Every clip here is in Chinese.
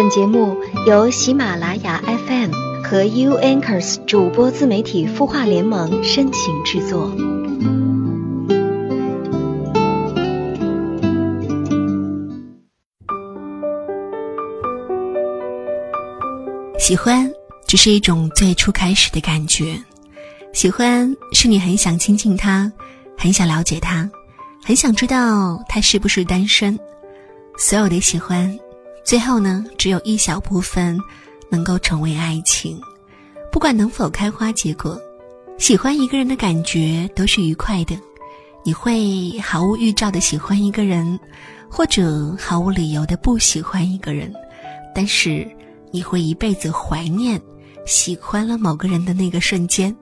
本节目由喜马拉雅 FM 和 U Anchors 主播自媒体孵化联盟深情制作。喜欢只是一种最初开始的感觉，喜欢是你很想亲近他，很想了解他，很想知道他是不是单身。所有的喜欢，最后呢，只有一小部分能够成为爱情。不管能否开花结果，喜欢一个人的感觉都是愉快的。你会毫无预兆的喜欢一个人，或者毫无理由的不喜欢一个人，但是。你会一辈子怀念喜欢了某个人的那个瞬间。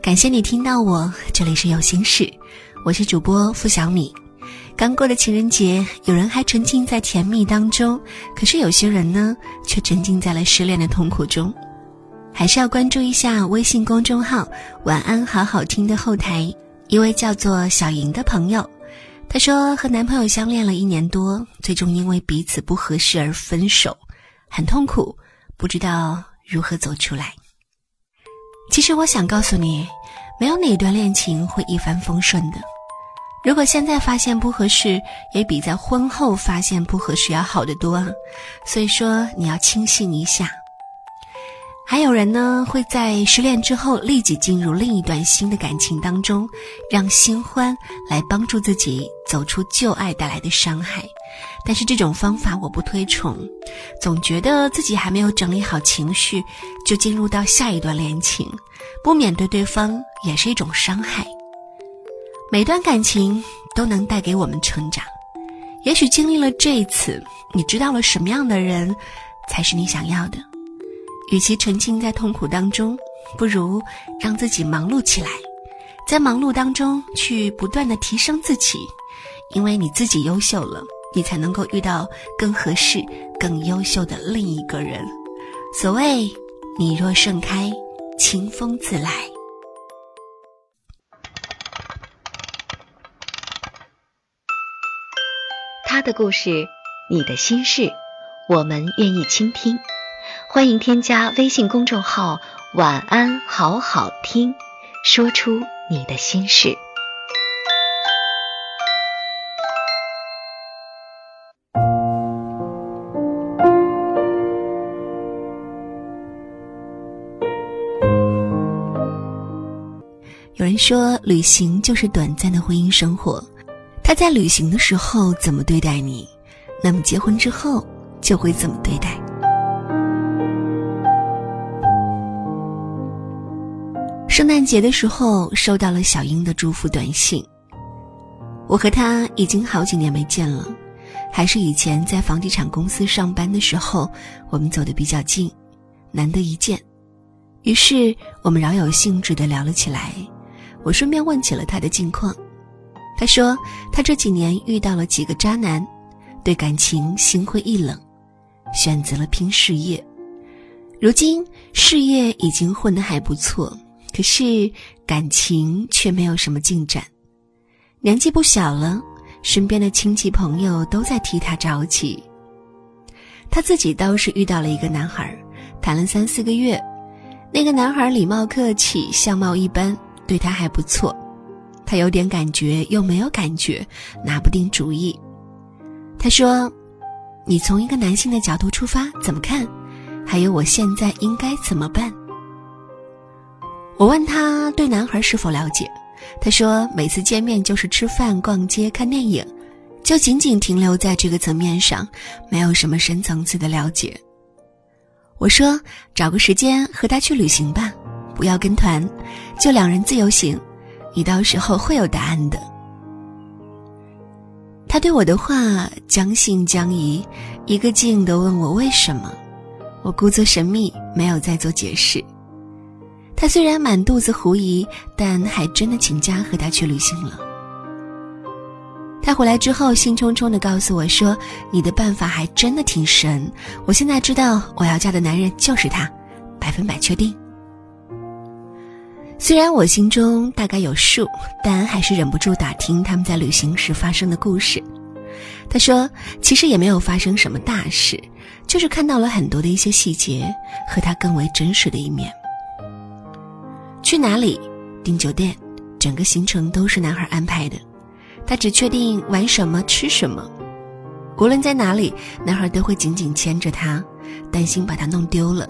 感谢你听到我，这里是有心事，我是主播付小米。刚过的情人节，有人还沉浸在甜蜜当中，可是有些人呢，却沉浸在了失恋的痛苦中。还是要关注一下微信公众号“晚安好好听”的后台，一位叫做小莹的朋友，她说和男朋友相恋了一年多，最终因为彼此不合适而分手。很痛苦，不知道如何走出来。其实我想告诉你，没有哪段恋情会一帆风顺的。如果现在发现不合适，也比在婚后发现不合适要好得多。所以说，你要清醒一下。还有人呢，会在失恋之后立即进入另一段新的感情当中，让新欢来帮助自己走出旧爱带来的伤害。但是这种方法我不推崇，总觉得自己还没有整理好情绪，就进入到下一段恋情，不免对对方也是一种伤害。每段感情都能带给我们成长，也许经历了这一次，你知道了什么样的人才是你想要的。与其沉浸在痛苦当中，不如让自己忙碌起来，在忙碌当中去不断的提升自己，因为你自己优秀了，你才能够遇到更合适、更优秀的另一个人。所谓“你若盛开，清风自来”。他的故事，你的心事，我们愿意倾听。欢迎添加微信公众号“晚安好好听”，说出你的心事。有人说，旅行就是短暂的婚姻生活。他在旅行的时候怎么对待你，那么结婚之后就会怎么对待。圣诞节的时候收到了小英的祝福短信。我和她已经好几年没见了，还是以前在房地产公司上班的时候，我们走得比较近，难得一见。于是我们饶有兴致地聊了起来，我顺便问起了他的近况。他说他这几年遇到了几个渣男，对感情心灰意冷，选择了拼事业。如今事业已经混得还不错。可是感情却没有什么进展，年纪不小了，身边的亲戚朋友都在替他着急。他自己倒是遇到了一个男孩，谈了三四个月，那个男孩礼貌客气，相貌一般，对他还不错。他有点感觉又没有感觉，拿不定主意。他说：“你从一个男性的角度出发怎么看？还有我现在应该怎么办？”我问他对男孩是否了解，他说每次见面就是吃饭、逛街、看电影，就仅仅停留在这个层面上，没有什么深层次的了解。我说找个时间和他去旅行吧，不要跟团，就两人自由行，你到时候会有答案的。他对我的话将信将疑，一个劲地问我为什么，我故作神秘，没有再做解释。他虽然满肚子狐疑，但还真的请假和他去旅行了。他回来之后，兴冲冲的告诉我说：“你的办法还真的挺神，我现在知道我要嫁的男人就是他，百分百确定。”虽然我心中大概有数，但还是忍不住打听他们在旅行时发生的故事。他说：“其实也没有发生什么大事，就是看到了很多的一些细节和他更为真实的一面。去哪里，订酒店，整个行程都是男孩安排的，他只确定玩什么、吃什么。无论在哪里，男孩都会紧紧牵着她，担心把她弄丢了。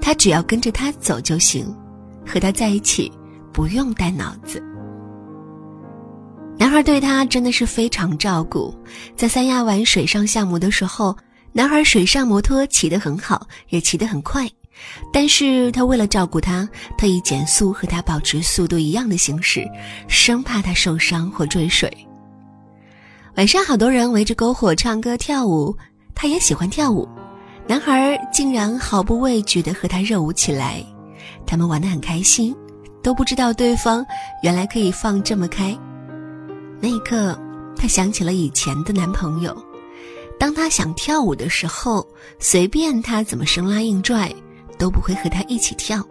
他只要跟着他走就行，和他在一起不用带脑子。”男孩对她真的是非常照顾，在三亚玩水上项目的时候，男孩水上摩托骑得很好，也骑得很快，但是他为了照顾他，特意减速和他保持速度一样的行驶，生怕他受伤或坠水。晚上好多人围着篝火唱歌跳舞，他也喜欢跳舞，男孩竟然毫不畏惧地和他热舞起来，他们玩得很开心，都不知道对方原来可以放这么开。那一刻，她想起了以前的男朋友。当她想跳舞的时候，随便他怎么生拉硬拽，都不会和他一起跳。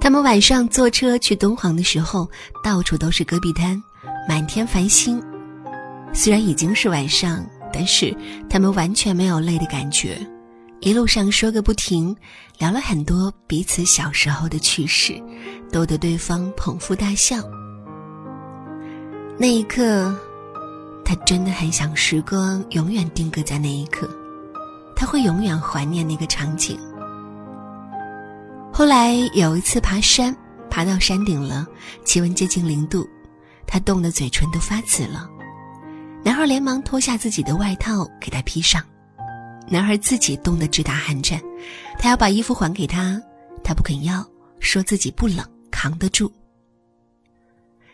他们晚上坐车去敦煌的时候，到处都是戈壁滩，满天繁星。虽然已经是晚上，但是他们完全没有累的感觉。一路上说个不停，聊了很多彼此小时候的趣事，逗得对方捧腹大笑。那一刻，他真的很想时光永远定格在那一刻，他会永远怀念那个场景。后来有一次爬山，爬到山顶了，气温接近零度，他冻得嘴唇都发紫了。男孩连忙脱下自己的外套给他披上，男孩自己冻得直打寒战，他要把衣服还给他，他不肯要，说自己不冷，扛得住。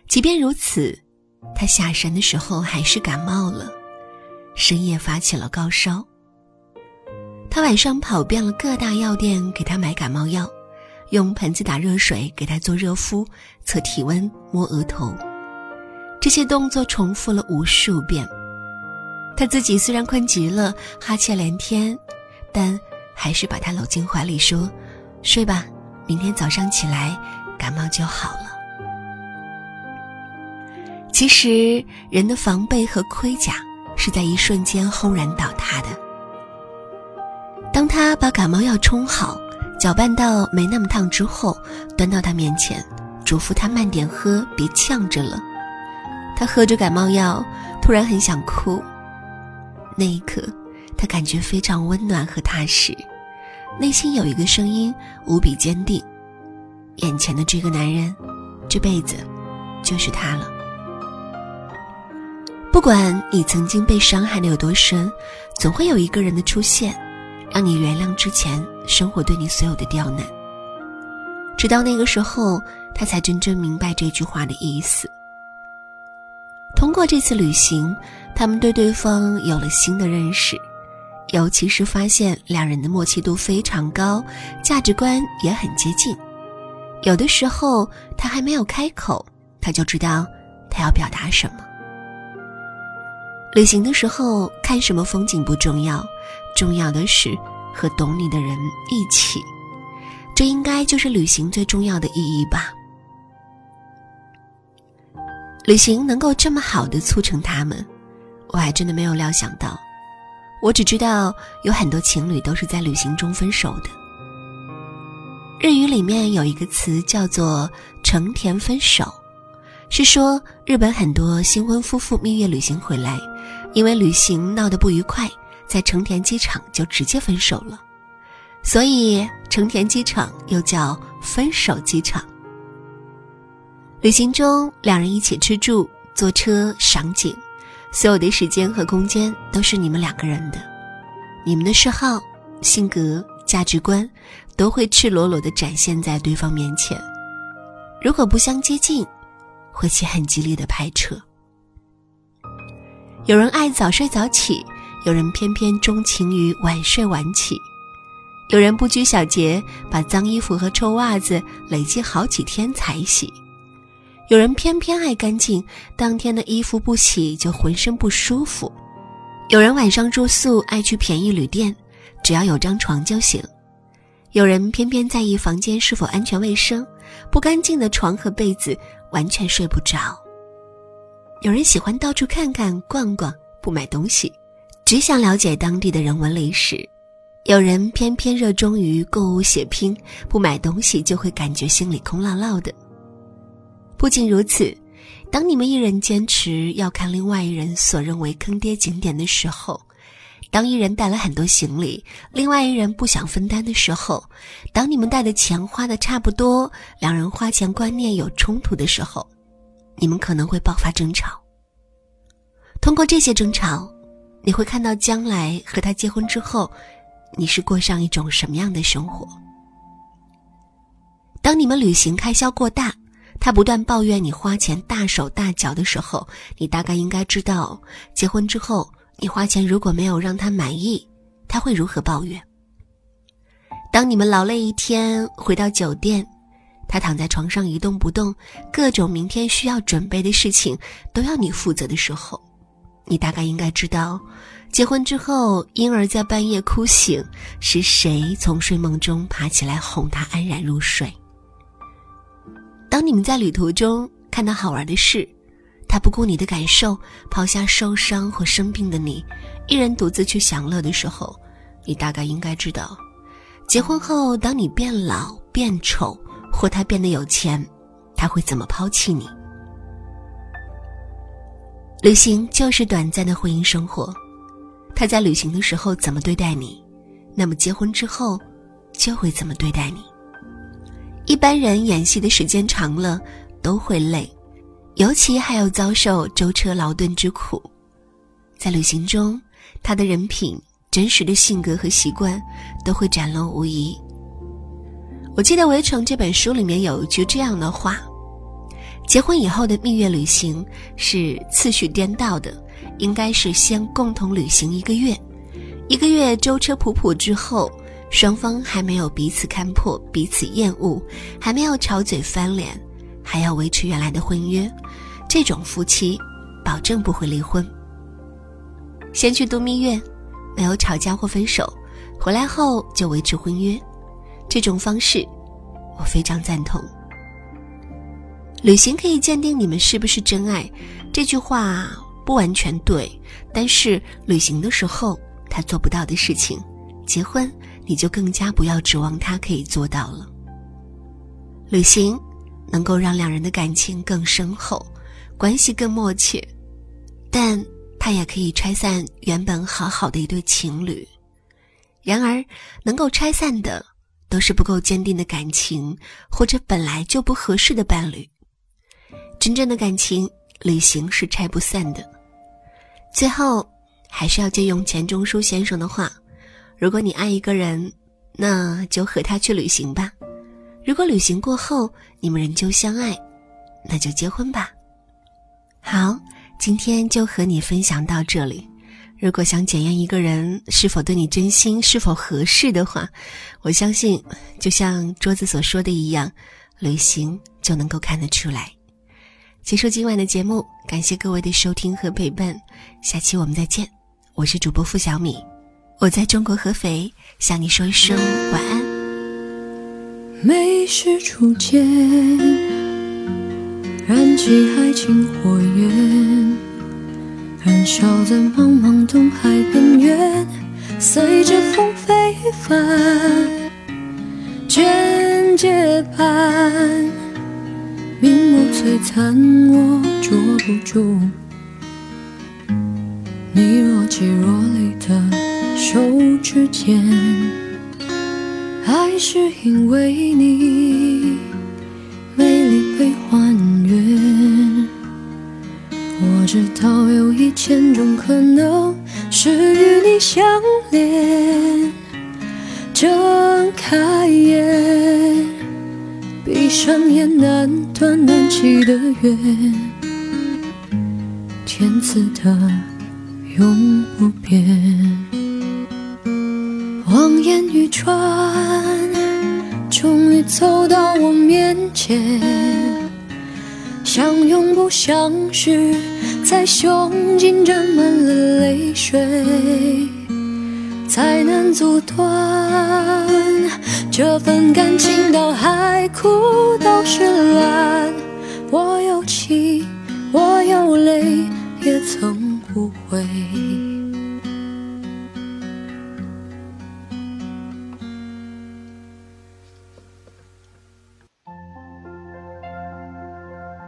即便如此。他下山的时候还是感冒了，深夜发起了高烧。他晚上跑遍了各大药店给他买感冒药，用盆子打热水给他做热敷、测体温、摸额头，这些动作重复了无数遍。他自己虽然困极了，哈欠连天，但还是把他搂进怀里说：“睡吧，明天早上起来感冒就好了。”其实，人的防备和盔甲是在一瞬间轰然倒塌的。当他把感冒药冲好，搅拌到没那么烫之后，端到他面前，嘱咐他慢点喝，别呛着了。他喝着感冒药，突然很想哭。那一刻，他感觉非常温暖和踏实，内心有一个声音无比坚定：眼前的这个男人，这辈子就是他了。不管你曾经被伤害的有多深，总会有一个人的出现，让你原谅之前生活对你所有的刁难。直到那个时候，他才真正明白这句话的意思。通过这次旅行，他们对对方有了新的认识，尤其是发现两人的默契度非常高，价值观也很接近。有的时候，他还没有开口，他就知道他要表达什么。旅行的时候，看什么风景不重要，重要的是和懂你的人一起。这应该就是旅行最重要的意义吧。旅行能够这么好的促成他们，我还真的没有料想到。我只知道有很多情侣都是在旅行中分手的。日语里面有一个词叫做“成田分手”，是说日本很多新婚夫妇蜜月旅行回来。因为旅行闹得不愉快，在成田机场就直接分手了，所以成田机场又叫分手机场。旅行中，两人一起吃住、坐车、赏景，所有的时间和空间都是你们两个人的，你们的嗜好、性格、价值观都会赤裸裸的展现在对方面前。如果不相接近，会起很激烈的排斥。有人爱早睡早起，有人偏偏钟情于晚睡晚起，有人不拘小节，把脏衣服和臭袜子累积好几天才洗，有人偏偏爱干净，当天的衣服不洗就浑身不舒服，有人晚上住宿爱去便宜旅店，只要有张床就行，有人偏偏在意房间是否安全卫生，不干净的床和被子完全睡不着。有人喜欢到处看看、逛逛，不买东西，只想了解当地的人文历史；有人偏偏热衷于购物血拼，不买东西就会感觉心里空落落的。不仅如此，当你们一人坚持要看另外一人所认为坑爹景点的时候，当一人带了很多行李，另外一人不想分担的时候，当你们带的钱花的差不多，两人花钱观念有冲突的时候。你们可能会爆发争吵。通过这些争吵，你会看到将来和他结婚之后，你是过上一种什么样的生活。当你们旅行开销过大，他不断抱怨你花钱大手大脚的时候，你大概应该知道，结婚之后你花钱如果没有让他满意，他会如何抱怨。当你们劳累一天回到酒店。他躺在床上一动不动，各种明天需要准备的事情都要你负责的时候，你大概应该知道，结婚之后婴儿在半夜哭醒，是谁从睡梦中爬起来哄他安然入睡。当你们在旅途中看到好玩的事，他不顾你的感受，抛下受伤或生病的你，一人独自去享乐的时候，你大概应该知道，结婚后当你变老变丑。或他变得有钱，他会怎么抛弃你？旅行就是短暂的婚姻生活，他在旅行的时候怎么对待你，那么结婚之后就会怎么对待你。一般人演戏的时间长了都会累，尤其还要遭受舟车劳顿之苦。在旅行中，他的人品、真实的性格和习惯都会展露无遗。我记得《围城》这本书里面有一句这样的话：结婚以后的蜜月旅行是次序颠倒的，应该是先共同旅行一个月，一个月舟车仆仆之后，双方还没有彼此看破、彼此厌恶，还没有吵嘴翻脸，还要维持原来的婚约，这种夫妻保证不会离婚。先去度蜜月，没有吵架或分手，回来后就维持婚约。这种方式，我非常赞同。旅行可以鉴定你们是不是真爱，这句话不完全对。但是旅行的时候他做不到的事情，结婚你就更加不要指望他可以做到了。旅行能够让两人的感情更深厚，关系更默契，但它也可以拆散原本好好的一对情侣。然而，能够拆散的。都是不够坚定的感情，或者本来就不合适的伴侣。真正的感情，旅行是拆不散的。最后，还是要借用钱钟书先生的话：如果你爱一个人，那就和他去旅行吧；如果旅行过后你们仍旧相爱，那就结婚吧。好，今天就和你分享到这里。如果想检验一个人是否对你真心、是否合适的话，我相信，就像桌子所说的一样，旅行就能够看得出来。结束今晚的节目，感谢各位的收听和陪伴，下期我们再见。我是主播付小米，我在中国合肥向你说一声晚安。美是初见，燃起爱情火焰。燃烧在茫茫东海边缘，随着风飞帆，卷睫般，明眸璀璨，我捉不住你若即若离的手指间，爱是因为你美丽被还原。我知道有一千种可能是与你相恋，睁开眼，闭上眼，难断难弃的缘，天赐的永不变。望眼欲穿，终于走到我面前。相拥不相识，在胸襟沾满了泪水，才能阻断这份感情。到海枯都是蓝，我有情，我有泪也曾无悔。